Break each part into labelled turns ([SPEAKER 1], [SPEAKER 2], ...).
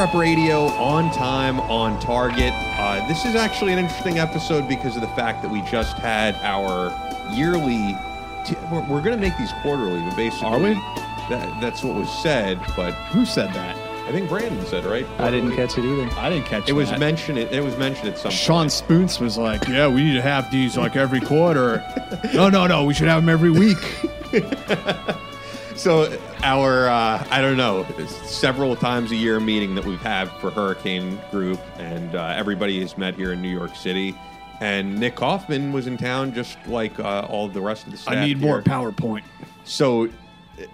[SPEAKER 1] Prep Radio on time, on target. Uh, this is actually an interesting episode because of the fact that we just had our yearly. T- we're we're going to make these quarterly, but basically,
[SPEAKER 2] Are we?
[SPEAKER 1] That, that's what was said, but
[SPEAKER 2] Who said that?
[SPEAKER 1] I think Brandon said right.
[SPEAKER 3] I didn't catch it either.
[SPEAKER 2] I didn't catch
[SPEAKER 1] It It was
[SPEAKER 2] that.
[SPEAKER 1] mentioned. It, it was mentioned at some.
[SPEAKER 2] Sean
[SPEAKER 1] point.
[SPEAKER 2] Spoons was like, "Yeah, we need to have these like every quarter." no, no, no. We should have them every week.
[SPEAKER 1] So our, uh, I don't know, several times a year meeting that we've had for Hurricane Group, and uh, everybody has met here in New York City. And Nick Coffman was in town, just like uh, all the rest of the staff.
[SPEAKER 2] I need
[SPEAKER 1] here.
[SPEAKER 2] more PowerPoint.
[SPEAKER 1] So,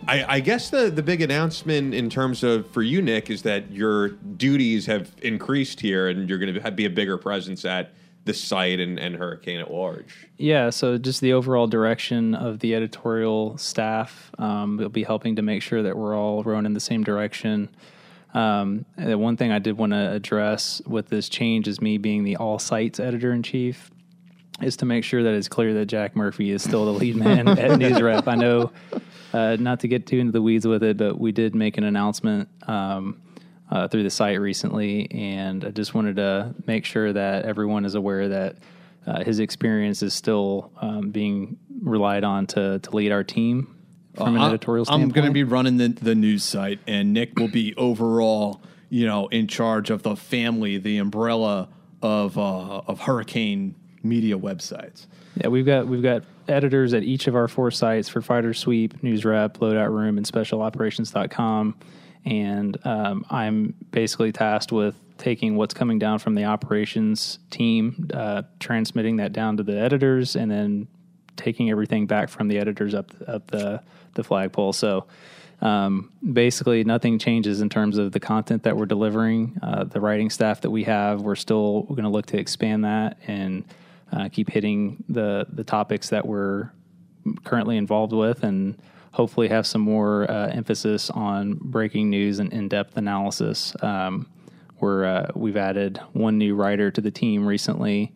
[SPEAKER 1] I, I guess the the big announcement in terms of for you, Nick, is that your duties have increased here, and you're going to be a bigger presence at the site and, and Hurricane at large.
[SPEAKER 3] Yeah, so just the overall direction of the editorial staff. Um, will be helping to make sure that we're all rowing in the same direction. Um, the one thing I did want to address with this change is me being the all sites editor in chief. Is to make sure that it's clear that Jack Murphy is still the lead man at NewsRep. I know, uh, not to get too into the weeds with it, but we did make an announcement um, uh, through the site recently, and I just wanted to make sure that everyone is aware that uh, his experience is still um, being relied on to to lead our team from an
[SPEAKER 2] I-
[SPEAKER 3] editorial standpoint.
[SPEAKER 2] I'm going to be running the, the news site, and Nick will be overall, you know, in charge of the family, the umbrella of uh, of Hurricane media websites.
[SPEAKER 3] Yeah, we've got we've got editors at each of our four sites for Fighter Sweep, News Rep, Loadout Room, and SpecialOperations.com. And um, I'm basically tasked with taking what's coming down from the operations team, uh, transmitting that down to the editors, and then taking everything back from the editors up up the the flagpole. So um, basically, nothing changes in terms of the content that we're delivering. Uh, the writing staff that we have, we're still going to look to expand that and uh, keep hitting the the topics that we're currently involved with, and hopefully have some more uh, emphasis on breaking news and in depth analysis. Um, we're uh, we've added one new writer to the team recently.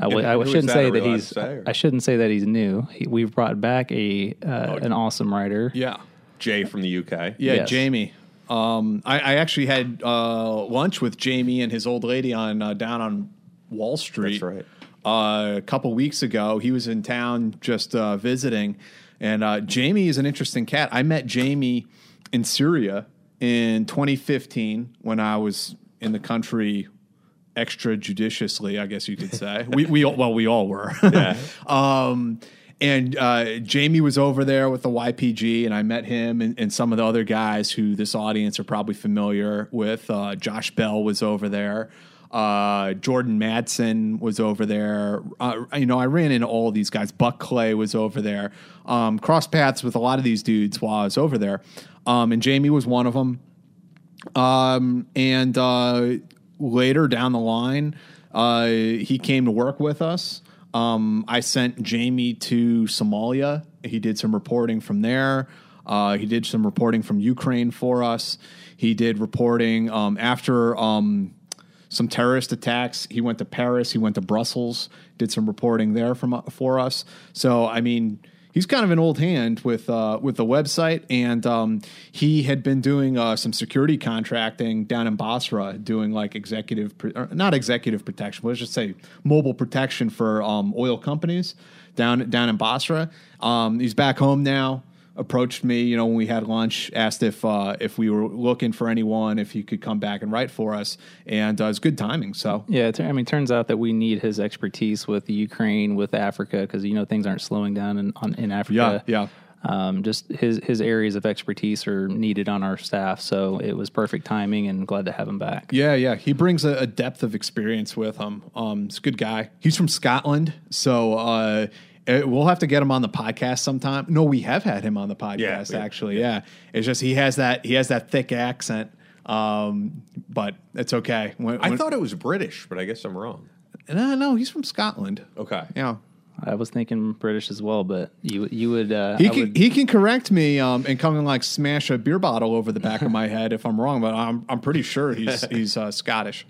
[SPEAKER 3] Uh, well,
[SPEAKER 1] who
[SPEAKER 3] I shouldn't
[SPEAKER 1] that?
[SPEAKER 3] say that he's.
[SPEAKER 1] say,
[SPEAKER 3] I shouldn't say that he's new. He, we've brought back a uh, an awesome writer.
[SPEAKER 2] Yeah.
[SPEAKER 1] Jay from the UK.
[SPEAKER 2] Yeah,
[SPEAKER 3] Yes.
[SPEAKER 2] Jamie. Um, I, I actually had uh, lunch with Jamie and his old lady on uh, down on Wall Street.
[SPEAKER 1] That's right.
[SPEAKER 2] Uh, a couple weeks ago, he was in town just uh, visiting, and uh, Jamie is an interesting cat. I met Jamie in Syria in 2015 when I was in the country extrajudiciously, I guess you could say. we we all, well we all were.
[SPEAKER 1] Yeah.
[SPEAKER 2] um, and uh, Jamie was over there with the YPG, and I met him and, and some of the other guys who this audience are probably familiar with. Uh, Josh Bell was over there. Uh, Jordan Matson was over there. Uh, you know, I ran into all these guys. Buck Clay was over there. Um, crossed paths with a lot of these dudes while I was over there. Um, and Jamie was one of them. Um, and uh, later down the line, uh, he came to work with us. Um, I sent Jamie to Somalia. He did some reporting from there. Uh, he did some reporting from Ukraine for us. He did reporting um, after um, some terrorist attacks. He went to Paris. He went to Brussels. Did some reporting there from for us. So I mean, he's kind of an old hand with uh, with the website, and um, he had been doing uh, some security contracting down in Basra, doing like executive, not executive protection, but let's just say mobile protection for um, oil companies down down in Basra. Um, he's back home now. Approached me, you know, when we had lunch, asked if uh, if we were looking for anyone, if he could come back and write for us, and uh, it's good timing. So
[SPEAKER 3] Yeah, it, I mean, turns out that we need his expertise with Ukraine, with Africa, because you know things aren't slowing down in on, in Africa.
[SPEAKER 2] Yeah, yeah.
[SPEAKER 3] Um, just his his areas of expertise are needed on our staff, so it was perfect timing, and glad to have him back.
[SPEAKER 2] Yeah, yeah. He brings a, a depth of experience with him. Um, he's a good guy. He's from Scotland, so uh, eh, we'll have to get him on the podcast sometime. No, we have had him on the podcast
[SPEAKER 1] Yeah, we-
[SPEAKER 2] actually. Yeah. it's just he has that he has that thick accent, um, but it's okay. When,
[SPEAKER 1] I
[SPEAKER 2] when-
[SPEAKER 1] thought it was British, but I guess I'm wrong.
[SPEAKER 2] no, no, he's from Scotland.
[SPEAKER 1] Okay.
[SPEAKER 2] Yeah.
[SPEAKER 3] I was thinking British as well, but you you would uh,
[SPEAKER 2] He
[SPEAKER 3] I
[SPEAKER 2] can
[SPEAKER 3] would-
[SPEAKER 2] he can correct me um, and come and like smash a beer bottle over the back of my head if I'm wrong, but I'm I'm pretty sure he's he's uh, Scottish.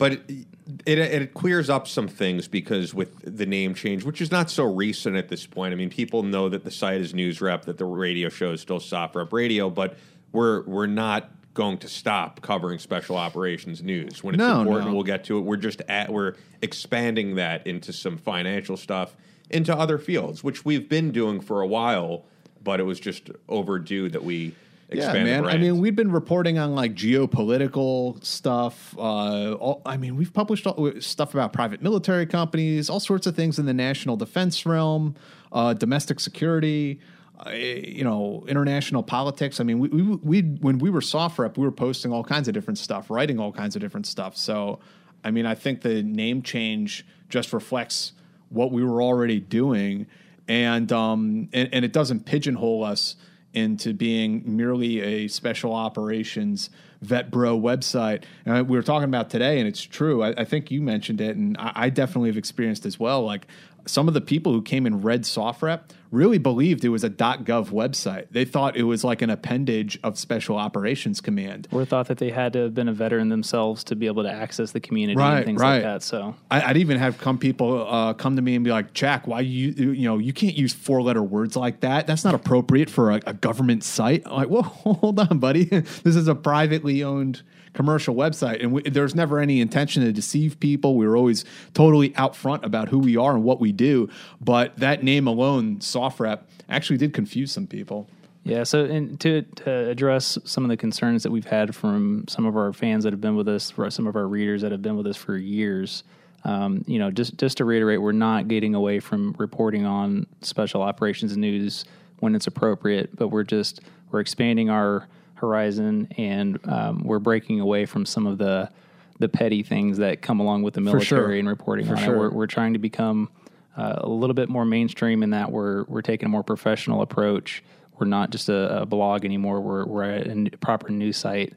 [SPEAKER 1] But it, it, it clears up some things because with the name change, which is not so recent at this point. I mean, people know that the site is News Rep, that the radio show is still SOFREP Radio, but we're we're not going to stop covering special operations news when it's
[SPEAKER 2] No,
[SPEAKER 1] important.
[SPEAKER 2] no.
[SPEAKER 1] We'll get to it. We're just at we're expanding that into some financial stuff, into other fields, which we've been doing for a while, but it was just overdue that we
[SPEAKER 2] Yeah, man. I mean, we've been reporting on like geopolitical stuff. Uh, all, I mean, we've published all, stuff about private military companies, all sorts of things in the national defense realm, uh, domestic security. Uh, you know, international politics. I mean, we, we we when we were soft rep, we were posting all kinds of different stuff, writing all kinds of different stuff. So, I mean, I think the name change just reflects what we were already doing, and um, and, and it doesn't pigeonhole us into being merely a special operations vet bro website. And we were talking about today, and it's true. I, I think you mentioned it, and I, I definitely have experienced as well. Like some of the people who came in red soft SOFREP really believed it was a .gov website. They thought it was like an appendage of Special Operations Command.
[SPEAKER 3] or thought that they had to have been a veteran themselves to be able to access the community
[SPEAKER 2] Right,
[SPEAKER 3] and things
[SPEAKER 2] right.
[SPEAKER 3] like that. So
[SPEAKER 2] I, I'd even have come people uh, come to me and be like, Jack, why you you know you can't use four letter words like that. That's not appropriate for a, a government site. I'm like, whoa, hold on, buddy. this is a privately owned commercial website, and we, there's never any intention to deceive people. We were always totally out front about who we are and what we do. But that name alone, SOFREP, actually did confuse some people.
[SPEAKER 3] Yeah, so and to, to address some of the concerns that we've had from some of our fans that have been with us, some of our readers that have been with us for years, um, you know, just just to reiterate, we're not getting away from reporting on special operations news when it's appropriate, but we're just we're expanding our horizon and um, we're breaking away from some of the the petty things that come along with the military
[SPEAKER 2] sure.
[SPEAKER 3] and reporting
[SPEAKER 2] For
[SPEAKER 3] on
[SPEAKER 2] sure.
[SPEAKER 3] it. We're, we're trying to become uh, a little bit more mainstream in that we're we're taking a more professional approach. We're not just a, a blog anymore. We're we're a, proper news site,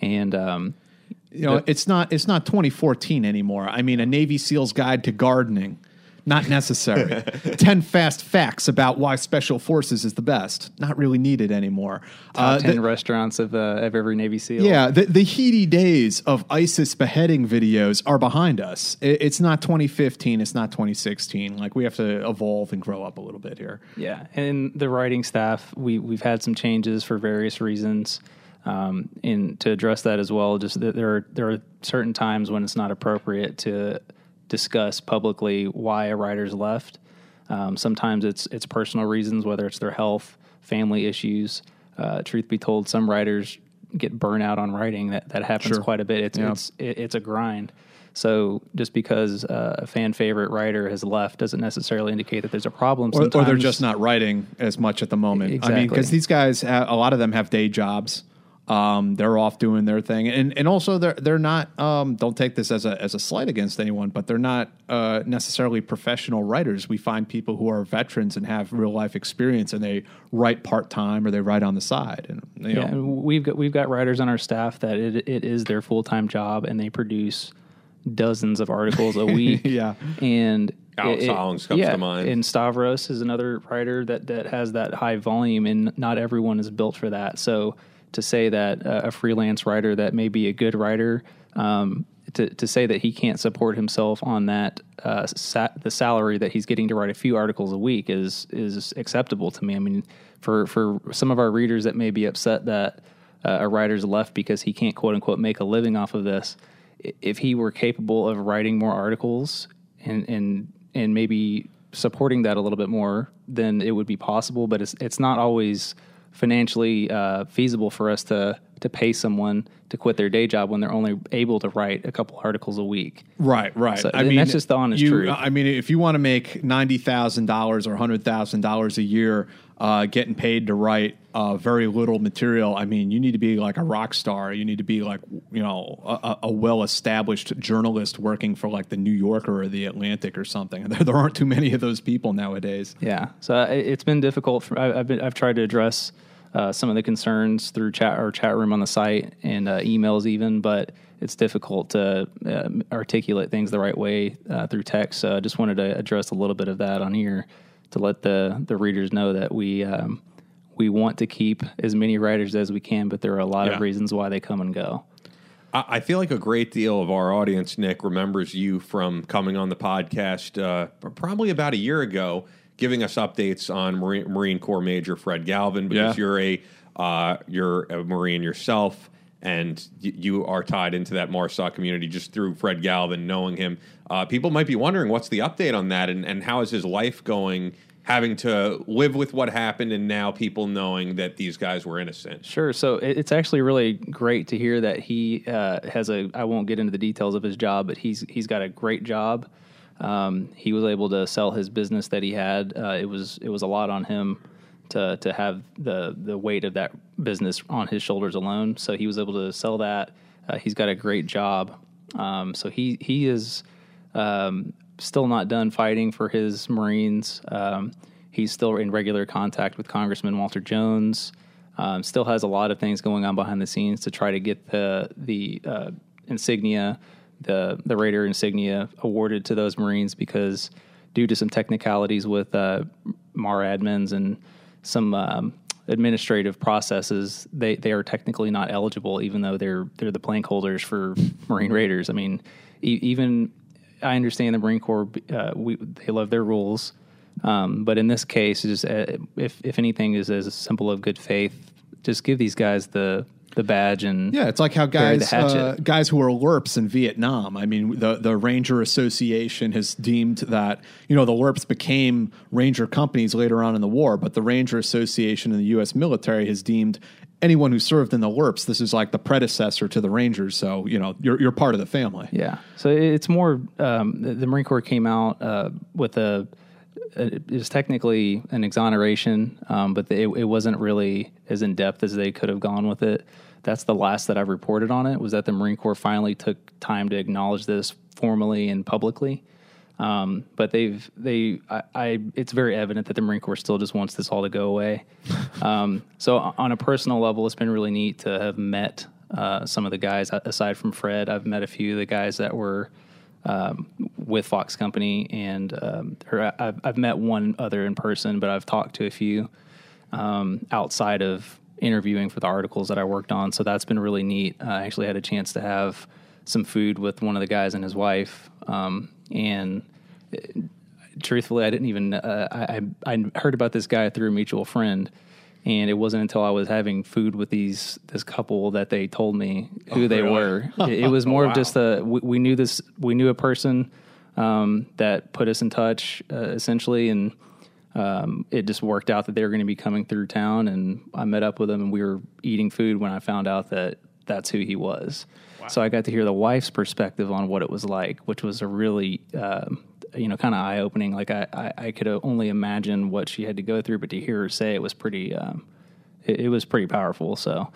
[SPEAKER 3] and um,
[SPEAKER 2] You know, it's not it's not 2014 anymore. I mean, a Navy SEAL's guide to gardening, not necessary. Ten fast facts about why Special Forces is the best, not really needed anymore. Uh,
[SPEAKER 3] top ten
[SPEAKER 2] the-
[SPEAKER 3] restaurants of uh, of every Navy SEAL.
[SPEAKER 2] yeah, the, the heady days of ISIS beheading videos are behind us. It, it's not 2015. It's not 2016. Like we have to evolve and grow up a little bit here.
[SPEAKER 3] Yeah, and the writing staff, we we've had some changes for various reasons. Um, and to address that as well, just that there are there are certain times when it's not appropriate to discuss publicly why a writer's left. Um, sometimes it's it's personal reasons, whether it's their health, family issues. Uh, truth be told, some writers get burnout on writing. That that happens
[SPEAKER 2] Sure.
[SPEAKER 3] quite a bit. It's
[SPEAKER 2] Yeah.
[SPEAKER 3] it's it, it's a grind. So just because uh, a fan favorite writer has left doesn't necessarily indicate that there's a problem.
[SPEAKER 2] or, or they're just not writing as much at the moment. I mean, because these guys, a lot of them have day jobs. Um, they're off doing their thing, and and also they're they're not. Um, don't take this as a as a slight against anyone, but they're not uh, necessarily professional writers. We find people who are veterans and have real life experience, and they write part time or they write on the side. And you
[SPEAKER 3] Yeah,
[SPEAKER 2] know,
[SPEAKER 3] and we've got we've got writers on our staff that it, it is their full time job, and they produce dozens of articles a week.
[SPEAKER 2] Yeah.
[SPEAKER 3] and
[SPEAKER 1] Alex
[SPEAKER 3] it- it-
[SPEAKER 1] Hollings comes
[SPEAKER 3] yeah,
[SPEAKER 1] to mind.
[SPEAKER 3] And Stavros is another writer that that has that high volume, and not everyone is built for that. So to say that uh, a freelance writer that may be a good writer. Um, to, to say that he can't support himself on that uh, sa- the salary that he's getting to write a few articles a week is is acceptable to me. I mean, for for some of our readers that may be upset that uh, a writer's left because he can't quote unquote make a living off of this, if he were capable of writing more articles and and and maybe supporting that a little bit more, then it would be possible. But it's it's not always financially uh, feasible for us to to pay someone to quit their day job when they're only able to write a couple articles a week.
[SPEAKER 2] Right, right.
[SPEAKER 3] So- and that's just the honest
[SPEAKER 2] you,
[SPEAKER 3] truth.
[SPEAKER 2] I mean, if you want to make ninety thousand dollars or hundred thousand dollars a year, uh, getting paid to write uh, very little material, I mean, you need to be like a rock star. You need to be like you know a, a- well-established journalist working for like the New Yorker or the Atlantic or something. There, there aren't too many of those people nowadays.
[SPEAKER 3] Yeah, so uh, it- it's been difficult. For, I've been I've tried to address uh, some of the concerns through chat or chat room on the site and uh, emails even, but it's difficult to um articulate things the right way uh, through text. So I just wanted to address a little bit of that on here to let the the readers know that we. Um, we want to keep as many writers as we can, but there are a lot
[SPEAKER 1] Yeah.
[SPEAKER 3] of reasons why they come and go.
[SPEAKER 1] I I feel like a great deal of our audience, Nick, remembers you from coming on the podcast uh, probably about a year ago, giving us updates on Marine, Marine Corps Major Fred Galvin because
[SPEAKER 2] Yeah.
[SPEAKER 1] you're a uh, you're a Marine yourself, and y- you are tied into that MARSOC community just through Fred Galvin, knowing him. Uh, people might be wondering what's the update on that, and, and how is his life going? Having to live with what happened, and now people knowing that these guys were innocent.
[SPEAKER 3] Sure. So it's actually really great to hear that he uh, has a. I won't get into the details of his job, but he's he's got a great job. Um, he was able to sell his business that he had. Uh, it was it was a lot on him to to have the the weight of that business on his shoulders alone. So he was able to sell that. Uh, he's got a great job. Um, so he he is um, still not done fighting for his Marines. Um, he's still in regular contact with Congressman Walter Jones. Um, still has a lot of things going on behind the scenes to try to get the the uh, insignia, the the Raider insignia, awarded to those Marines because due to some technicalities with uh, MARADMINs and some um, administrative processes, they, they are technically not eligible, even though they're they're the plank holders for Marine Raiders. I mean, e- even I understand the Marine Corps; uh, we they love their rules, um, but in this case, just uh, if if anything is as simple of good faith, just give these guys the the badge and
[SPEAKER 2] Yeah, it's like how guys uh, guys who are LRRPs in Vietnam. I mean, the the Ranger Association has deemed that you know the LRRPs became Ranger companies later on in the war, but the Ranger Association in the U.S. military has deemed anyone who served in the LRRPs this is like the predecessor to the Rangers. So you know you're you're part of the family.
[SPEAKER 3] Yeah. So it's more um, the, the Marine Corps came out uh, with a it was technically an exoneration, um, but it, it wasn't really as in depth as they could have gone with it. That's the last that I've reported on it. Was that the Marine Corps finally took time to acknowledge this formally and publicly. Um, but they've they I, I it's very evident that the Marine Corps still just wants this all to go away. um, so on a personal level, it's been really neat to have met uh, some of the guys aside from Fred. I've met a few of the guys that were um, with Fox Company, and um, or I've, I've met one other in person, but I've talked to a few um, outside of interviewing for the articles that I worked on. So that's been really neat. I actually had a chance to have some food with one of the guys and his wife, um, and uh, truthfully, I didn't even uh, I, I heard about this guy through a mutual friend. And it wasn't until I was having food with these this couple that they told me who they
[SPEAKER 2] really?
[SPEAKER 3] were. It, it was more of just a we, we knew this we knew a person um, that put us in touch uh, essentially, and um, it just worked out that they were going to be coming through town, and I met up with them, and we were eating food when I found out that that's who he was. So I got to hear the wife's perspective on what it was like, which was a really um, you know kind of eye opening. Like I, I I could only imagine what she had to go through, but to hear her say it was pretty um, it, it was pretty powerful. So.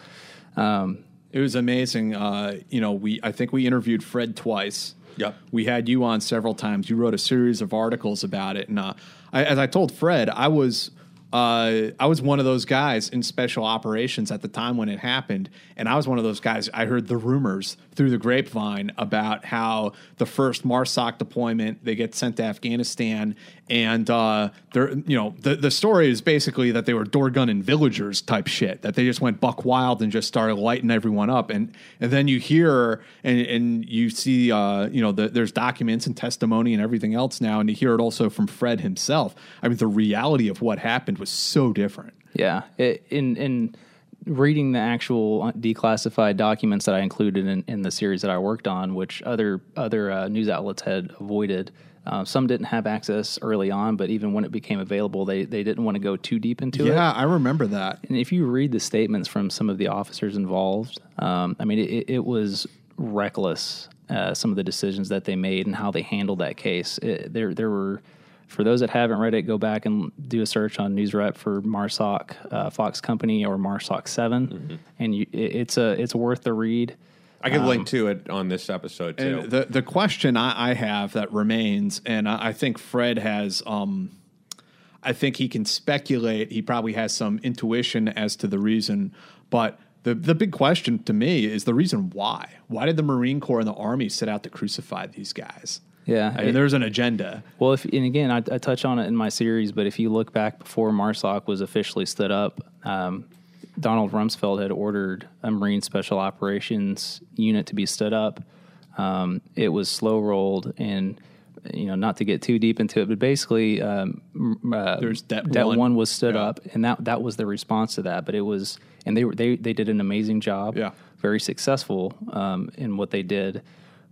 [SPEAKER 3] Um,
[SPEAKER 2] It was amazing. Uh, you know, we I think we interviewed Fred twice.
[SPEAKER 1] Yep.
[SPEAKER 2] We had you on several times. You wrote a series of articles about it, and uh, I, as I told Fred, I was uh, I was one of those guys in special operations at the time when it happened, and I was one of those guys. I heard the rumors through the grapevine about how the first MARSOC deployment they get sent to Afghanistan, and uh, they're you know the the story is basically that they were door gunning villagers type shit that they just went buck wild and just started lighting everyone up, and and then you hear and and you see uh, you know the, there's documents and testimony and everything else now, and you hear it also from Fred himself. I mean, the reality of what happened was so different.
[SPEAKER 3] Yeah, it, in in reading the actual declassified documents that I included in, in the series that I worked on, which other other uh, news outlets had avoided, Uh, some didn't have access early on, but even when it became available, they, they didn't want to go too deep into it.
[SPEAKER 2] Yeah, I remember that.
[SPEAKER 3] And if you read the statements from some of the officers involved, um, I mean, it, it was reckless. Uh, some of the decisions that they made and how they handled that case. It, there, there were, for those that haven't read it, go back and do a search on NewsRep for MARSOC uh, Fox Company or MARSOC 7 and you, it, it's a it's worth the read.
[SPEAKER 1] I could link to it on this episode too.
[SPEAKER 2] And the the question I, I have that remains, and I, I think Fred has, um, I think he can speculate. He probably has some intuition as to the reason, but the the big question to me is the reason why. Why did the Marine Corps and the Army set out to crucify these guys?
[SPEAKER 3] Yeah,
[SPEAKER 2] I mean, there's an agenda.
[SPEAKER 3] Well, if and again, I, I touch on it in my series, but if you look back before MARSOC was officially stood up, um, Donald Rumsfeld had ordered a Marine Special Operations unit to be stood up. Um, it was slow rolled, and you know, not to get too deep into it, but basically, um, uh,
[SPEAKER 2] There's Det
[SPEAKER 3] Det
[SPEAKER 2] one.
[SPEAKER 3] one was stood
[SPEAKER 2] Yeah.
[SPEAKER 3] up, and that that was the response to that. But it was, and they were they they did an amazing job.
[SPEAKER 2] Yeah.
[SPEAKER 3] very successful um, in what they did.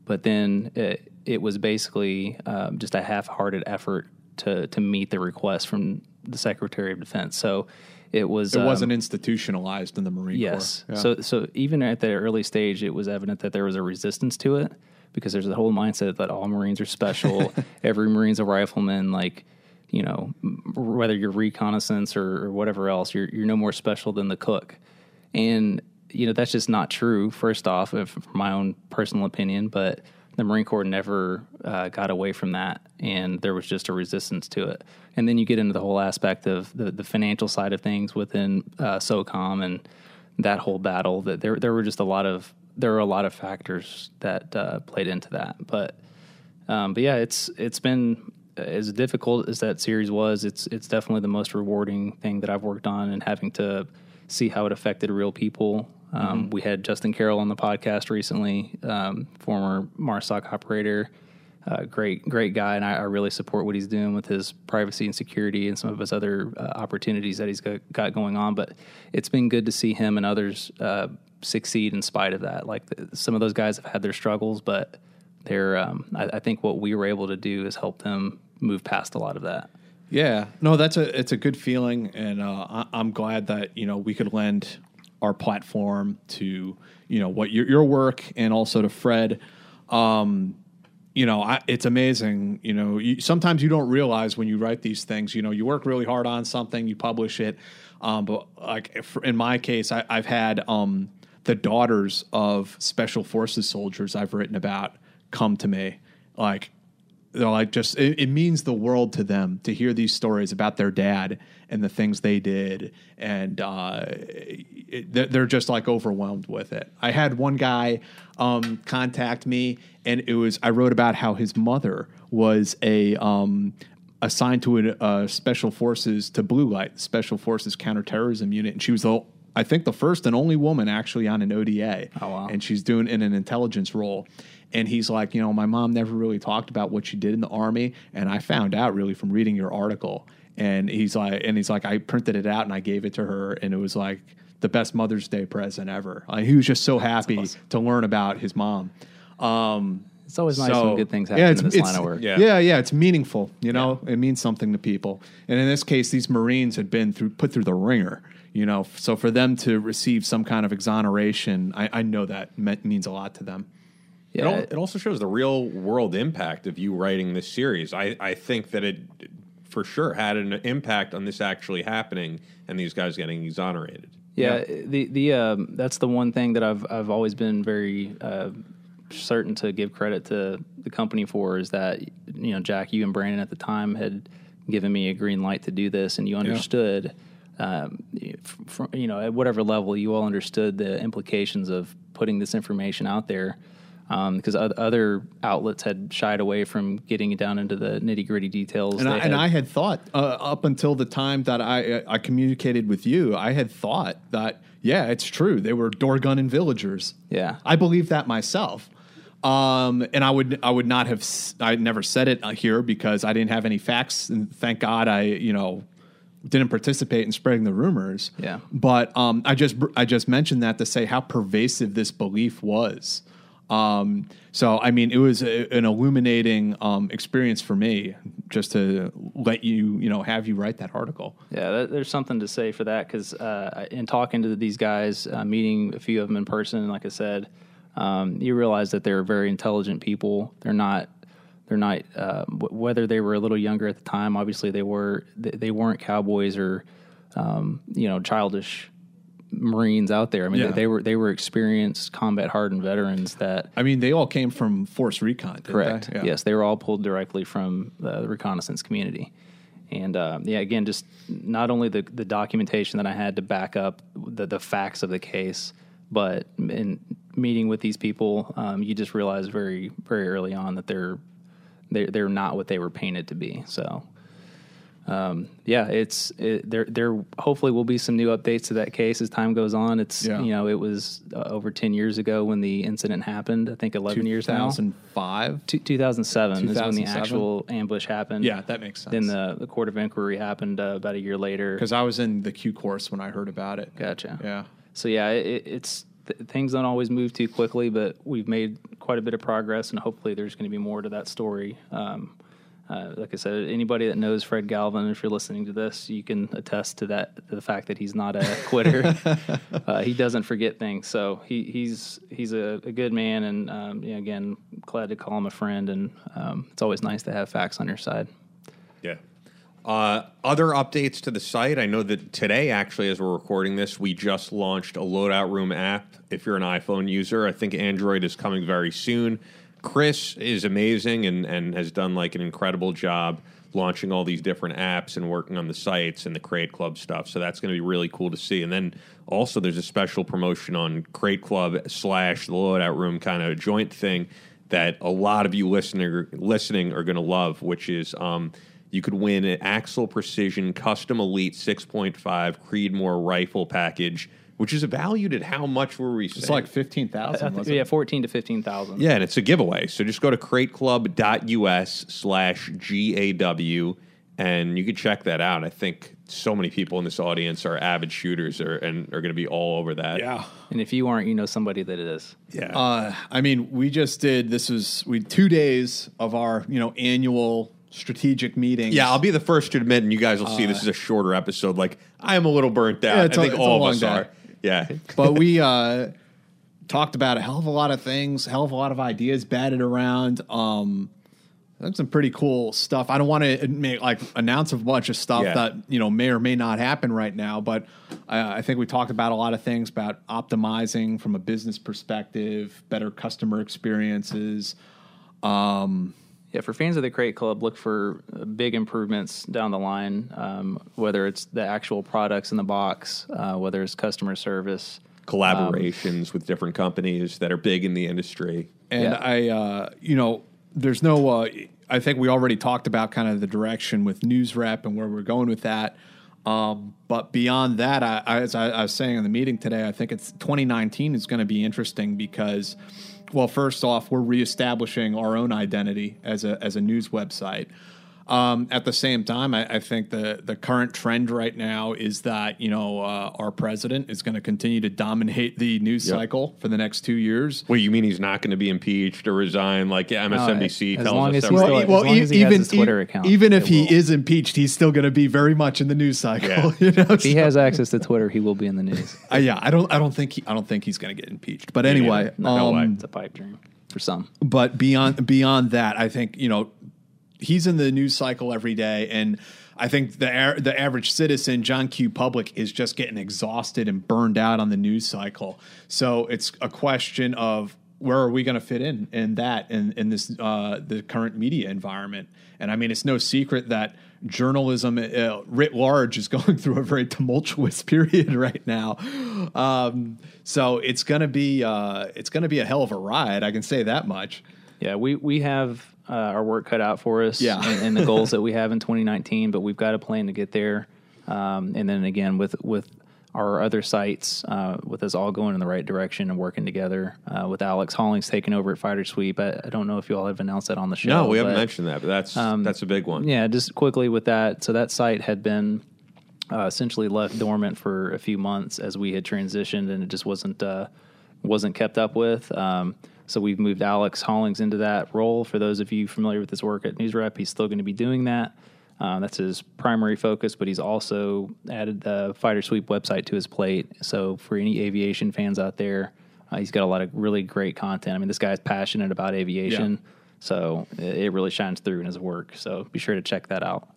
[SPEAKER 3] But then it, it was basically um, just a half-hearted effort to to meet the request from the Secretary of Defense. So it was
[SPEAKER 2] It
[SPEAKER 3] um,
[SPEAKER 2] wasn't institutionalized in the Marine
[SPEAKER 3] Yes.
[SPEAKER 2] Corps. Yeah.
[SPEAKER 3] So so even at the early stage, it was evident that there was a resistance to it because there's a whole mindset that all Marines are special. Every Marine's a rifleman. Like you know, whether you're reconnaissance or, or whatever else, you're you're no more special than the cook. And you know that's just not true. First off, from my own personal opinion, but the Marine Corps never uh, got away from that, and there was just a resistance to it. And then you get into the whole aspect of the, the financial side of things within uh, SOCOM and that whole battle. That there there were just a lot of there were a lot of factors that uh, played into that. But um, but yeah, it's it's been as difficult as that series was. It's it's definitely the most rewarding thing that I've worked on, and having to see how it affected real people. Um, We had Justin Carroll on the podcast recently, um, former MARSOC operator. Uh, great, great guy, and I, I really support what he's doing with his privacy and security and some of his other uh, opportunities that he's got, got going on. But it's been good to see him and others uh, succeed in spite of that. Like the, some of those guys have had their struggles, but they're. Um, I, I think what we were able to do is help them move past a lot of that.
[SPEAKER 2] Yeah, no, that's a it's a good feeling, and uh, I, I'm glad that you know we could lend our platform to you know what your your work and also to Fred. Um, you know, I, it's amazing. You know, you, sometimes you don't realize when you write these things. You know, you work really hard on something, you publish it, um, but like in my case, I, I've had um, the daughters of special forces soldiers I've written about come to me, like they're like just it, it means the world to them to hear these stories about their dad and the things they did and uh, it, they're- they're just like overwhelmed with it i had one guy um, contact me and it was i wrote about how his mother was a um, assigned to a uh, special forces to blue light special forces counterterrorism unit and she was the I think the first and only woman actually on an ODA.
[SPEAKER 3] Oh, wow.
[SPEAKER 2] And she's doing in an intelligence role. And he's like, you know, my mom never really talked about what she did in the army, and I found out really from reading your article. And he's like, and he's like, I printed it out and I gave it to her, and it was like the best Mother's Day present ever. Like, he was just so happy to learn about his mom. Um,
[SPEAKER 3] It's always nice
[SPEAKER 2] so-
[SPEAKER 3] when good things happen
[SPEAKER 2] yeah,
[SPEAKER 3] in this
[SPEAKER 2] it's-
[SPEAKER 3] line of work.
[SPEAKER 1] Yeah.
[SPEAKER 2] Yeah, yeah, it's meaningful. You know, it means something to people. And in this case, these Marines had been through put through the ringer. You know, so for them to receive some kind of exoneration, I, I know that meant, means a lot to them.
[SPEAKER 1] It, al- it also shows the real world impact of you writing this series. I, I think that it for sure had an impact on this actually happening and these guys getting exonerated.
[SPEAKER 3] Yeah, the the um, that's the one thing that I've I've always been very uh, certain to give credit to the company for is that you know Jack, you and Brandon at the time had given me a green light to do this, and you understood. Um, fr- you know, at whatever level, you all understood the implications of putting this information out there, because other outlets had shied away from getting down into the nitty gritty details.
[SPEAKER 2] And I,
[SPEAKER 3] They
[SPEAKER 2] and
[SPEAKER 3] had-
[SPEAKER 2] I had thought uh, up until the time that I I communicated with you, I had thought that yeah, it's true. They were Dorgun villagers.
[SPEAKER 3] Yeah.
[SPEAKER 2] I believe that myself. Um, and I would I would not have I never said it uh, here because I didn't have any facts, and thank God I you know didn't participate in spreading the rumors.
[SPEAKER 3] Yeah.
[SPEAKER 2] But um, I just I just mentioned that to say how pervasive this belief was Um, so, I mean, it was a, an illuminating um, experience for me just to let you, you know, have you write that article.
[SPEAKER 3] Yeah, that, there's something to say for that because uh, in talking to these guys, uh, meeting a few of them in person, like I said, um, you realize that they're very intelligent people. They're not. They're not. Uh, w- whether they were a little younger at the time, obviously they were. They, they weren't cowboys or, um, you know, childish Marines out there. I mean,
[SPEAKER 2] Yeah.
[SPEAKER 3] they, they were they were experienced, combat hardened veterans that
[SPEAKER 2] I mean, they all came from Force Recon,
[SPEAKER 3] Correct.
[SPEAKER 2] they? Yeah.
[SPEAKER 3] Yes, they were all pulled directly from the, the reconnaissance community. And uh, yeah, again, just not only the, the documentation that I had to back up the, the facts of the case, but in meeting with these people, um, you just realize very very early on that they're they're, they're not what they were painted to be. So. Um, yeah, it's it, there. There hopefully will be some new updates to that case as time goes on. It's
[SPEAKER 2] Yeah.
[SPEAKER 3] you know it was uh, over ten years ago when the incident happened. I think eleven years now.
[SPEAKER 2] Two thousand five,
[SPEAKER 3] two thousand seven is when the actual ambush happened.
[SPEAKER 2] Yeah, that makes sense.
[SPEAKER 3] Then the, the court of inquiry happened uh, about a year later.
[SPEAKER 2] Because I was in the Q course when I heard about it.
[SPEAKER 3] Gotcha.
[SPEAKER 2] Yeah.
[SPEAKER 3] So yeah, it, it's th- things don't always move too quickly, but we've made quite a bit of progress, and hopefully there's going to be more to that story. Um, uh, like I said, anybody that knows Fred Galvin, if you're listening to this, you can attest to that to the fact that he's not a quitter. uh, he doesn't forget things, so he, he's he's a, a good man, and um, you know, again, glad to call him a friend, and um, it's always nice to have facts on your side.
[SPEAKER 1] Yeah. Uh, other updates to the site. I know that today, actually, as we're recording this, we just launched a Loadout Room app. If you're an iPhone user, I think Android is coming very soon. Chris is amazing and, and has done like an incredible job launching all these different apps and working on the sites and the Crate Club stuff. So that's going to be really cool to see. And then also, there's a special promotion on Crate Club slash the Loadout Room kind of joint thing that a lot of you listening listening are going to love, which is um, you could win an Axel Precision Custom Elite 6.5 Creedmoor rifle package, which is valued at how much were we saying?
[SPEAKER 2] It's like 15,000.
[SPEAKER 3] I think,
[SPEAKER 2] wasn't
[SPEAKER 3] yeah, fourteen to fifteen thousand.
[SPEAKER 1] Yeah, and it's a giveaway. So just go to crateclub.us slash GAW and you can check that out. I think so many people in this audience are avid shooters are, and are going to be all over that.
[SPEAKER 2] Yeah.
[SPEAKER 3] And if you aren't, you know somebody that it is.
[SPEAKER 1] Yeah.
[SPEAKER 2] Uh, I mean, we just did, this was, we two days of our, you know, annual strategic meetings.
[SPEAKER 1] yeah, I'll be the first to admit, and you guys will see this is a shorter episode. Like, I am a little burnt out.
[SPEAKER 2] Yeah,
[SPEAKER 1] I think
[SPEAKER 2] a
[SPEAKER 1] all of us
[SPEAKER 2] day.
[SPEAKER 1] are. Yeah.
[SPEAKER 2] but we uh, talked about a hell of a lot of things, hell of a lot of ideas batted around. Um, that's some pretty cool stuff. I don't want to make like announce a bunch of stuff
[SPEAKER 1] Yeah.
[SPEAKER 2] that you know may or may not happen right now, but uh, I think we talked about a lot of things about optimizing from a business perspective, better customer experiences.
[SPEAKER 3] Yeah, for fans of the Crate Club, look for uh, big improvements down the line. Um, whether it's the actual products in the box, uh, whether it's customer service.
[SPEAKER 1] Collaborations with different companies that are big in the industry.
[SPEAKER 2] And
[SPEAKER 3] Yeah.
[SPEAKER 2] I, uh, you know, there's no. Uh, I think we already talked about kind of the direction with news rep and where we're going with that. Um, but beyond that, I, I, as I, I was saying in the meeting today, I think it's 2019 is going to be interesting because, well, first off, we're reestablishing our own identity as a as a news website. Um, at the same time, I, I think the the current trend right now is that you know uh, our president is going to continue to dominate the news
[SPEAKER 1] Yep.
[SPEAKER 2] cycle for the next two years.
[SPEAKER 1] Well, you mean he's not going to be impeached or resign like MSNBC
[SPEAKER 3] as
[SPEAKER 1] tells
[SPEAKER 3] long
[SPEAKER 1] us
[SPEAKER 3] as
[SPEAKER 1] every
[SPEAKER 3] he's
[SPEAKER 1] day?
[SPEAKER 3] still- as long as he has his Twitter account,
[SPEAKER 2] even if he
[SPEAKER 3] will.
[SPEAKER 2] is impeached, he's still going to be very much in the news cycle.
[SPEAKER 1] Yeah.
[SPEAKER 2] You know,
[SPEAKER 3] If he
[SPEAKER 2] so-
[SPEAKER 3] has access to Twitter, he will be in the news.
[SPEAKER 2] Uh, yeah, I don't, I don't think, he, I don't think he's going to get impeached. But anyway,
[SPEAKER 1] No
[SPEAKER 2] um,
[SPEAKER 1] way.
[SPEAKER 3] It's a pipe dream for some.
[SPEAKER 2] but beyond beyond that, I think you know he's in the news cycle every day, and I think the the average citizen, John Q. Public, is just getting exhausted and burned out on the news cycle. So it's a question of where are we going to fit in in that in in this uh, the current media environment. And I mean, it's no secret that journalism uh, writ large is going through a very tumultuous period right now. Um, so it's going to be uh, it's going to be a hell of a ride. I can say that much.
[SPEAKER 3] Yeah, we we have uh, our work cut out for us.
[SPEAKER 2] Yeah.
[SPEAKER 3] and, and the goals that we have in 2019, but we've got a plan to get there. Um, and then again, with with our other sites, uh, with us all going in the right direction and working together. Uh, with Alex Hollings taking over at Fighter Sweep, I, I don't know if you all have announced that on the show.
[SPEAKER 1] no, we haven't
[SPEAKER 3] but-
[SPEAKER 1] mentioned that, but that's that's a big one.
[SPEAKER 3] yeah, just quickly with that. So that site had been uh, essentially left dormant for a few months as we had transitioned, and it just wasn't uh, wasn't kept up with. Um, So we've moved Alex Hollings into that role. For those of you familiar with his work at NewsRep, he's still going to be doing that. Um, that's his primary focus, but he's also added the Fighter Sweep website to his plate. So for any aviation fans out there, uh, he's got a lot of really great content. I mean, this guy's passionate about aviation,
[SPEAKER 2] Yeah.
[SPEAKER 3] so it, it really shines through in his work. So be sure to check that out.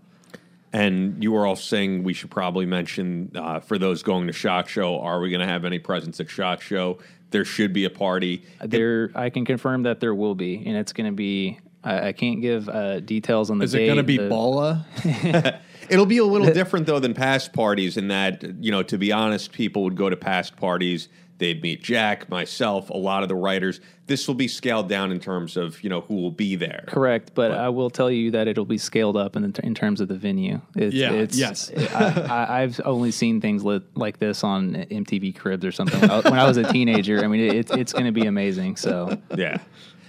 [SPEAKER 1] And you were all saying we should probably mention uh, for those going to Shot Show, are we going to have any presence at Shot Show? There should be a party.
[SPEAKER 3] There, I can confirm that there will be, and it's going to be. I, I can't give uh, details on the.
[SPEAKER 2] Is it going to be
[SPEAKER 3] the-
[SPEAKER 2] Bola?
[SPEAKER 1] It'll be a little different though than past parties in that you know, to be honest, people would go to past parties. They'd meet Jack, myself, a lot of the writers. This will be scaled down in terms of you know who will be there.
[SPEAKER 3] Correct, but, I will tell you that it'll be scaled up in, in terms of the venue. It's,
[SPEAKER 2] Yeah,
[SPEAKER 3] it's,
[SPEAKER 2] yes.
[SPEAKER 3] I, I, I've only seen things lit, like this on MTV Cribs or something when I, was a teenager. I mean, it's it's going to be amazing. So
[SPEAKER 1] Yeah.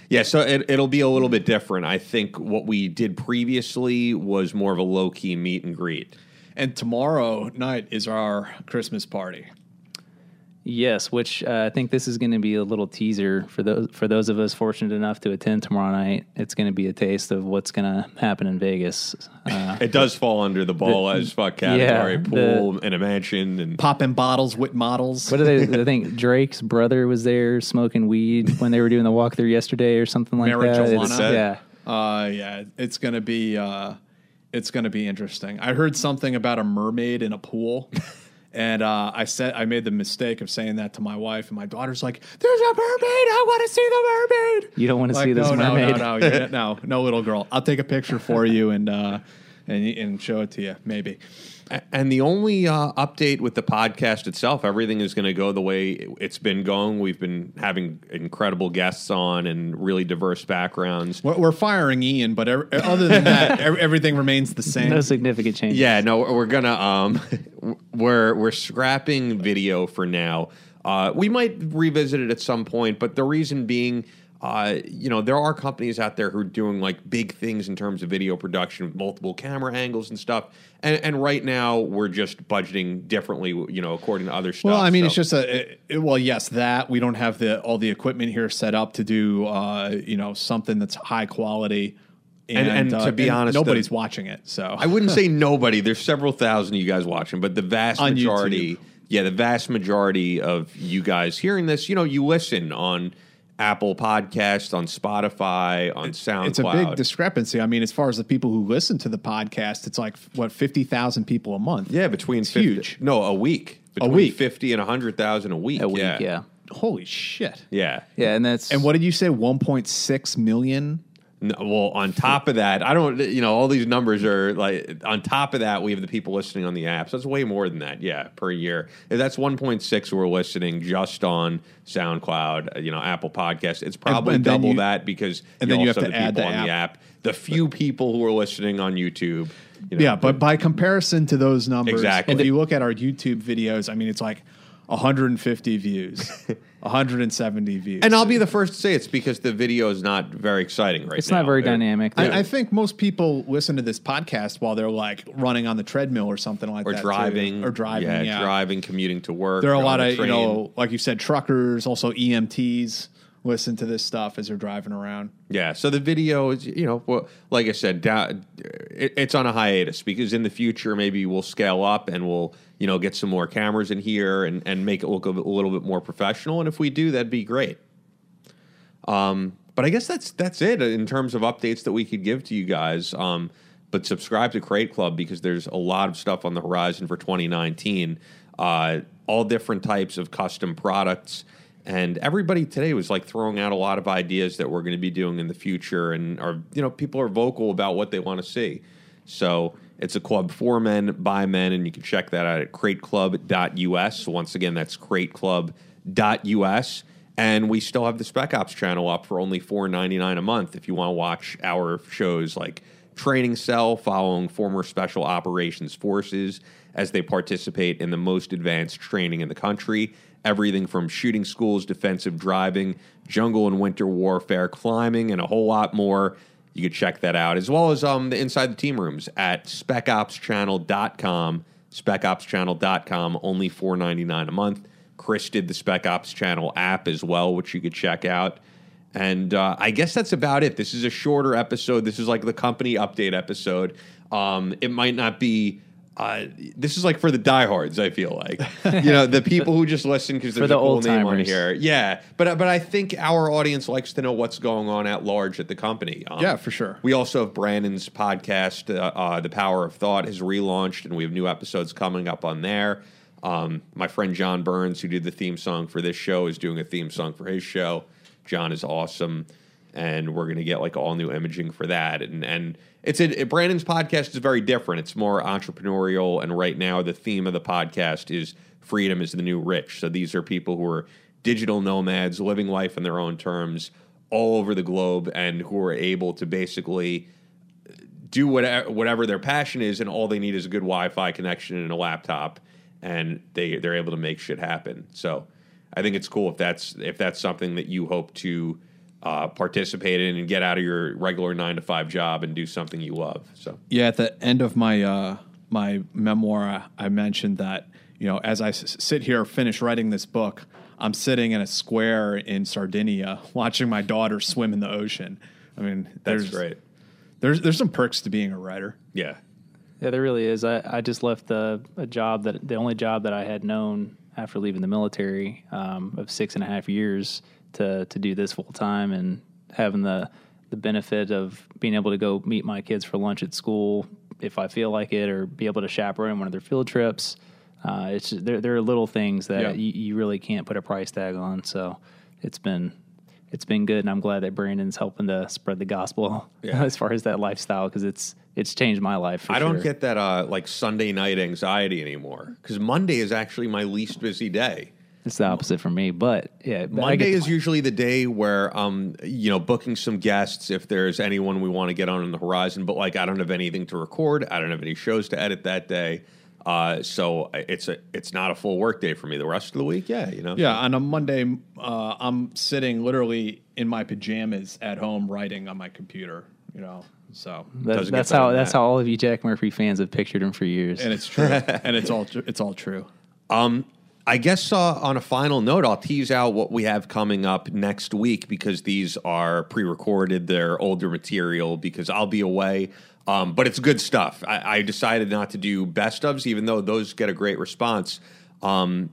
[SPEAKER 1] Yeah, so it, it'll be a little bit different. I think what we did previously was more of a low key meet and greet.
[SPEAKER 2] and tomorrow night is our Christmas party.
[SPEAKER 3] Yes, which uh, I think this is going to be a little teaser for those for those of us fortunate enough to attend tomorrow night. It's going to be a taste of what's going to happen in Vegas. Uh,
[SPEAKER 1] It does fall under the ball as fuck category,
[SPEAKER 3] yeah,
[SPEAKER 1] pool and a mansion and
[SPEAKER 2] Popping bottles with models.
[SPEAKER 3] What do they? I think Drake's brother was there smoking weed when they were doing the walkthrough yesterday, or something like that. It's-
[SPEAKER 2] Marijuana?
[SPEAKER 3] yeah,
[SPEAKER 2] Uh, yeah, it's gonna be uh, it's gonna be interesting. I heard something about a mermaid in a pool, and uh, I said I made the mistake of saying that to my wife, and my daughter's like, "There's a mermaid! I want to see the mermaid."
[SPEAKER 3] you don't want to
[SPEAKER 2] Like,
[SPEAKER 3] see this
[SPEAKER 2] no,
[SPEAKER 3] mermaid.
[SPEAKER 2] no, no, no, no, no, little girl. I'll take a picture for you and uh, and and show it to you, maybe.
[SPEAKER 1] And the only uh, update with the podcast itself, everything is going to go the way it's been going. We've been having incredible guests on and really diverse backgrounds.
[SPEAKER 2] We're, we're firing Ian, but ev- other than that, ev- everything remains the same.
[SPEAKER 3] No significant change.
[SPEAKER 1] Yeah, no, we're gonna um, we're we're scrapping video for now. Uh, we might revisit it at some point, but the reason being, uh, you know, there are companies out there who are doing like big things in terms of video production with multiple camera angles and stuff. And, and right now, we're just budgeting differently, you know, according to other stuff.
[SPEAKER 2] Well, I mean,
[SPEAKER 1] So-
[SPEAKER 2] it's just a it- well, yes, that we don't have the all the equipment here set up to do, uh, you know, something that's high quality.
[SPEAKER 1] And- and to be honest,
[SPEAKER 2] nobody's
[SPEAKER 1] the-
[SPEAKER 2] watching it. So
[SPEAKER 1] I wouldn't say nobody. There's several thousand of you guys watching, but the vast majority,
[SPEAKER 2] YouTube.
[SPEAKER 1] yeah, the vast majority of you guys hearing this, you know, you listen on Apple Podcast, on Spotify, on SoundCloud.
[SPEAKER 2] it's a big discrepancy. I mean, as far as the people who listen to the podcast, it's like what fifty thousand people a month.
[SPEAKER 1] yeah, between
[SPEAKER 2] It's
[SPEAKER 1] 50
[SPEAKER 2] huge.
[SPEAKER 1] No, a week. Between
[SPEAKER 2] week.
[SPEAKER 1] fifty and hundred thousand a week.
[SPEAKER 3] a week.
[SPEAKER 1] Yeah.
[SPEAKER 3] Yeah,
[SPEAKER 2] Holy shit!
[SPEAKER 1] yeah.
[SPEAKER 3] yeah, and that's
[SPEAKER 2] And what did you say? One point six million.
[SPEAKER 1] No, well, on top of that, I don't. You know, all these numbers are like. On top of that, we have the people listening on the app. So That's way more than that. Yeah, per year. That's 1.6 we're listening just on SoundCloud. You know, Apple Podcast. It's probably
[SPEAKER 2] and then
[SPEAKER 1] double
[SPEAKER 2] you-
[SPEAKER 1] that because
[SPEAKER 2] and then you have to
[SPEAKER 1] the
[SPEAKER 2] add
[SPEAKER 1] people
[SPEAKER 2] the
[SPEAKER 1] on the app. The few people who are listening on YouTube. You know,
[SPEAKER 2] Yeah, but by comparison to those numbers,
[SPEAKER 1] Exactly.
[SPEAKER 2] if you look at our YouTube videos, I mean, it's like 150 views, 170 views.
[SPEAKER 1] and I'll be the first to say it's because the video is not very exciting right now.
[SPEAKER 3] it's
[SPEAKER 1] now.
[SPEAKER 3] not very
[SPEAKER 1] They're-
[SPEAKER 3] dynamic.
[SPEAKER 2] I, I think most people listen to this podcast while they're like running on the treadmill or something like
[SPEAKER 1] Or
[SPEAKER 2] that. too.
[SPEAKER 1] driving,
[SPEAKER 2] or driving.
[SPEAKER 1] yeah,
[SPEAKER 2] Yeah,
[SPEAKER 1] driving, commuting to work.
[SPEAKER 2] There are a lot of you know, like you said, truckers, also EMTs listen to this stuff as they're driving around.
[SPEAKER 1] Yeah, so the video is, you know, well, like I said, it, it's on a hiatus because in the future maybe we'll scale up and we'll, you know, get some more cameras in here and, and make it look a, bit- a little bit more professional. And if we do, that'd be great. Um, but I guess that's that's it in terms of updates that we could give to you guys. Um, but subscribe to Crate Club because there's a lot of stuff on the horizon for 2019. Uh, all different types of custom products. And everybody today was like throwing out a lot of ideas that we're going to be doing in the future, and are you know people are vocal about what they want to see. So it's a club for men by men, and you can check that out at crateclub.us. Once again, that's crateclub.us. And we still have the Spec Ops channel up for only four ninety nine a month if you want to watch our shows like Training Cell, following former Special Operations Forces as they participate in the most advanced training in the country. Everything from shooting schools, defensive driving, jungle and winter warfare, climbing, and a whole lot more. You could check that out, as well as um, the Inside the Team Rooms at specopschannel.com. Specopschannel.com, only four ninety nine a month. Chris did the Spec Ops Channel app as well, which you could check out. And uh, I guess that's about it. This is a shorter episode. This is like the company update episode. Um, it might not be. Uh, this is like for the diehards. I feel like you know the people who just listen because there's
[SPEAKER 3] the
[SPEAKER 1] a cool name on here. Yeah, but but I think our audience likes to know what's going on at large at the company. Um,
[SPEAKER 2] Yeah, for sure.
[SPEAKER 1] We also have Brandon's podcast, uh, uh, The Power of Thought, has relaunched, and we have new episodes coming up on there. Um, my friend John Burns, who did the theme song for this show, is doing a theme song for his show. John is awesome, and we're going to get like all new imaging for that. And and it's a, Brandon's podcast is very different. It's more entrepreneurial, and right now the theme of the podcast is freedom is the new rich. So these are people who are digital nomads, living life on their own terms all over the globe, and who are able to basically uh, do whatever whatever their passion is, and all they need is a good Wi-Fi connection and a laptop, and they they're able to make shit happen. So I think it's cool if that's if that's something that you hope to uh, participate in and get out of your regular nine to five job and do something you love. So
[SPEAKER 2] Yeah, at the end of my uh, my memoir, I mentioned that you know as I s- sit here finish writing this book, I'm sitting in a square in Sardinia watching my daughter swim in the ocean. I mean,
[SPEAKER 1] that's
[SPEAKER 2] there's
[SPEAKER 1] great.
[SPEAKER 2] There's there's some perks to being a writer.
[SPEAKER 1] Yeah.
[SPEAKER 3] Yeah, there really is. I, I just left the a job that the only job that I had known after leaving the military um, of six and a half years to to do this full time and having the the benefit of being able to go meet my kids for lunch at school if I feel like it, or be able to chaperone one of their field trips. Uh, it's there. There are little things that
[SPEAKER 2] Yeah.
[SPEAKER 3] you, you really can't put a price tag on. So it's been it's been good, and I'm glad that Brandon's helping to spread the gospel
[SPEAKER 1] Yeah.
[SPEAKER 3] as far as that lifestyle because it's it's changed my life. For
[SPEAKER 1] I don't get that uh, like Sunday night anxiety anymore because Monday is actually my least busy day.
[SPEAKER 3] It's the opposite for me, but yeah, but I
[SPEAKER 1] Monday is usually the day where um you know booking some guests if there's anyone we want to get on in the horizon, but like I don't have anything to record, I don't have any shows to edit that day, uh, so it's a it's not a full work day for me. The rest of the week, yeah, you know,
[SPEAKER 2] Yeah, on a Monday, uh, I'm sitting literally in my pajamas at home writing on my computer. You know, so
[SPEAKER 3] that- that's how
[SPEAKER 1] than
[SPEAKER 3] that's
[SPEAKER 1] that.
[SPEAKER 3] how all of you Jack Murphy fans have pictured him for years.
[SPEAKER 2] and it's true, and it's all tr- it's all true.
[SPEAKER 1] I guess uh, on a final note, I'll tease out what we have coming up next week because these are pre-recorded. They're older material because I'll be away. Um, but it's good stuff. I, I decided not to do best ofs, even though those get a great response. Um,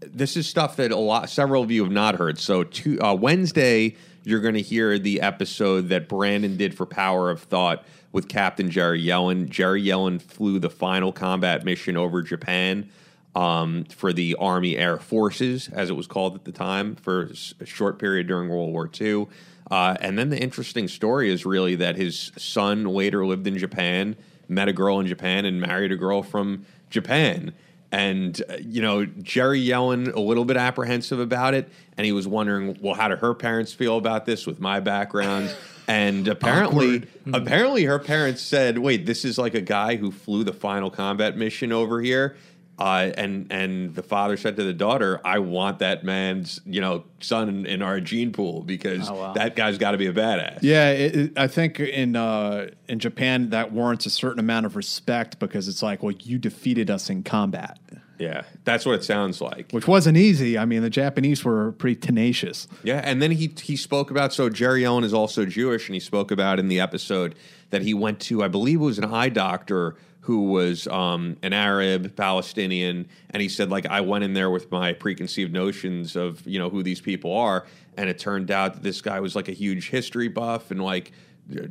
[SPEAKER 1] this is stuff that a lot, several of you have not heard. So to, uh, Wednesday, you're going to hear the episode that Brandon did for Power of Thought with Captain Jerry Yellin. Jerry Yellin flew the final combat mission over Japan um, for the Army Air Forces, as it was called at the time, for a short period during World War II. Uh, and then the interesting story is really that his son later lived in Japan, met a girl in Japan, and married a girl from Japan. And, uh, you know, Jerry Yellin, a little bit apprehensive about it. And he was wondering, well, how do her parents feel about this with my background? And apparently, apparently, her parents said, "Wait, this is like a guy who flew the final combat mission over here." Uh, and and the father said to the daughter, "I want that man's you know son in, in our gene pool because
[SPEAKER 3] Oh, wow.
[SPEAKER 1] that guy's got to be a badass."
[SPEAKER 2] Yeah, it, it, I think in uh, in Japan that warrants a certain amount of respect because it's like, well, you defeated us in combat,
[SPEAKER 1] yeah, that's what it sounds like.
[SPEAKER 2] which wasn't easy. I mean, the Japanese were pretty tenacious.
[SPEAKER 1] Yeah, and then he he spoke about so Jerry Yellin is also Jewish, and he spoke about in the episode that he went to, I believe it was an eye doctor who was um, an Arab Palestinian, and he said like I went in there with my preconceived notions of you know who these people are, and it turned out that this guy was like a huge history buff and like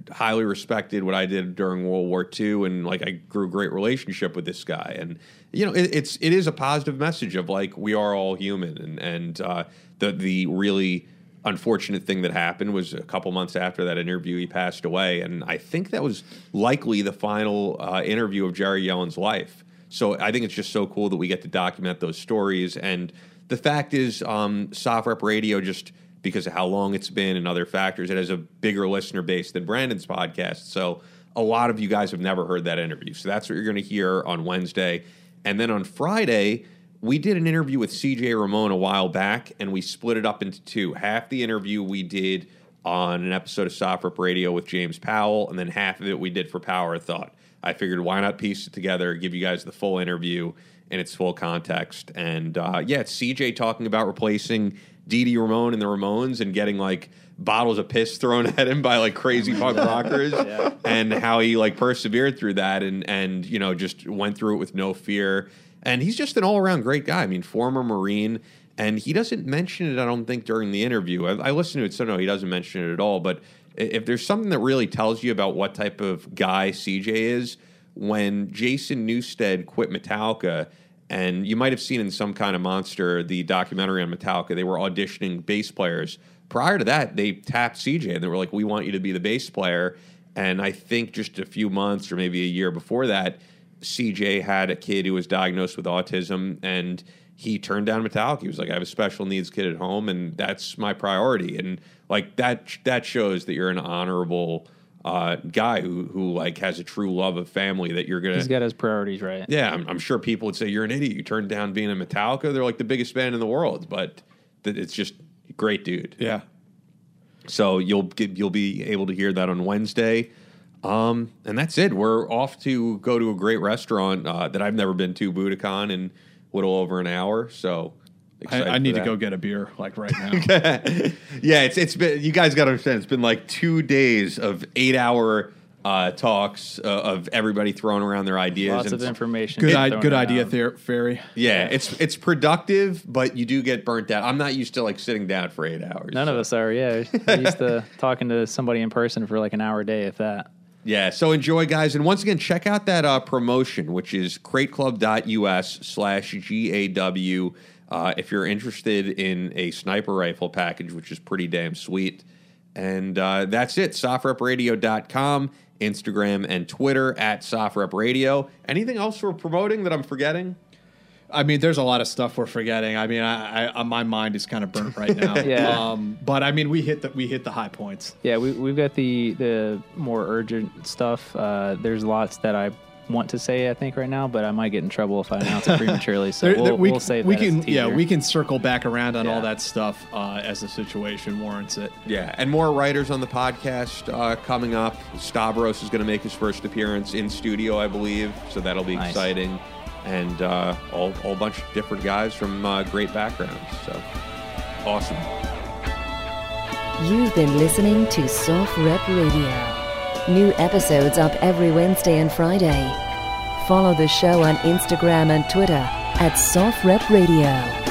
[SPEAKER 1] highly respected what I did during World War II, and like I grew a great relationship with this guy, and you know it, it's it is a positive message of like we are all human, and and uh, the the really unfortunate thing that happened was a couple months after that interview he passed away, and I think that was likely the final uh, interview of Jerry Yellin's life. So I think it's just so cool that we get to document those stories, and the fact is, um, SOFREP Radio just because of how long it's been and other factors, it has a bigger listener base than Brandon's podcast. So a lot of you guys have never heard that interview. So that's what you're going to hear on Wednesday. And then on Friday, we did an interview with CJ Ramone a while back, and we split it up into two. Half the interview we did on an episode of SOFREP Radio with James Powell, and then half of it we did for Power of Thought. I figured why not piece it together, give you guys the full interview in its full context. And uh, yeah, it's CJ talking about replacing Dee Ramone and the Ramones and getting like bottles of piss thrown at him by like crazy punk rockers and how he like persevered through that and and you know just went through it with no fear and he's just an all-around great guy. I mean former marine and he doesn't mention it i don't think during the interview. I, I listened to it so no he doesn't mention it at all. But if there's something that really tells you about what type of guy cj is when jason newsted quit metallica and you might have seen in some kind of monster the documentary on metallica they were auditioning bass players. Prior to that, they tapped CJ and they were like, "We want you to be the bass player." And I think just a few months or maybe a year before that, CJ had a kid who was diagnosed with autism, and he turned down Metallica. He was like, "I have a special needs kid at home, and that's my priority." And like that, that shows that you're an honorable uh, guy who who like has a true love of family. That you're gonna
[SPEAKER 3] He's got his priorities right.
[SPEAKER 1] yeah, I'm, I'm sure people would say you're an idiot. You turned down being a Metallica. They're like the biggest band in the world, but th- it's just great dude.
[SPEAKER 2] Yeah.
[SPEAKER 1] So you'll get, you'll be able to hear that on Wednesday. Um, and that's it. We're off to go to a great restaurant uh, that I've never been to, Budokan, in a little over an hour. So
[SPEAKER 2] I, I need to go get a beer like right now.
[SPEAKER 1] yeah, it's it's been you guys got to understand. It's been like two days of eight hour uh, talks uh, of everybody throwing around their ideas.
[SPEAKER 3] Lots
[SPEAKER 1] and
[SPEAKER 3] of information.
[SPEAKER 2] good I, good idea,
[SPEAKER 3] around.
[SPEAKER 2] there, Ferry.
[SPEAKER 1] Yeah, it's it's productive, but you do get burnt out. I'm not used to like sitting down for eight hours.
[SPEAKER 3] None of us are. Yeah, we're used to talking to somebody in person for like an hour a day, if that.
[SPEAKER 1] Yeah, so enjoy, guys. And once again, check out that uh, promotion, which is crateclub.us slash GAW. Uh, if you're interested in a sniper rifle package, which is pretty damn sweet. And uh, that's it. SoftRepRadio.com, Instagram and Twitter at SoftRepRadio. Anything else we're promoting that I'm forgetting?
[SPEAKER 2] I mean, there's a lot of stuff we're forgetting. I mean, I, I my mind is kind of burnt right now.
[SPEAKER 3] Yeah.
[SPEAKER 2] Um, but I mean, we hit the we hit the high points.
[SPEAKER 3] Yeah, we, we've got the the more urgent stuff. Uh, there's lots that I want to say, I think, right now, but I might get in trouble if I announce it prematurely. So
[SPEAKER 2] There-
[SPEAKER 3] we'll,
[SPEAKER 2] we,
[SPEAKER 3] we'll save
[SPEAKER 2] we
[SPEAKER 3] that as a
[SPEAKER 2] can yeah we can circle back around on all that stuff uh, as the situation warrants it.
[SPEAKER 1] Yeah, and more writers on the podcast uh, coming up. Stavros is going to make his first appearance in studio, I believe, so that'll be
[SPEAKER 3] Nice.
[SPEAKER 1] exciting. And uh, all, all bunch of different guys from uh, great backgrounds. So awesome.
[SPEAKER 4] You've been listening to SOFREP Radio. New episodes up every Wednesday and Friday. Follow the show on Instagram and Twitter at SOFREP Radio.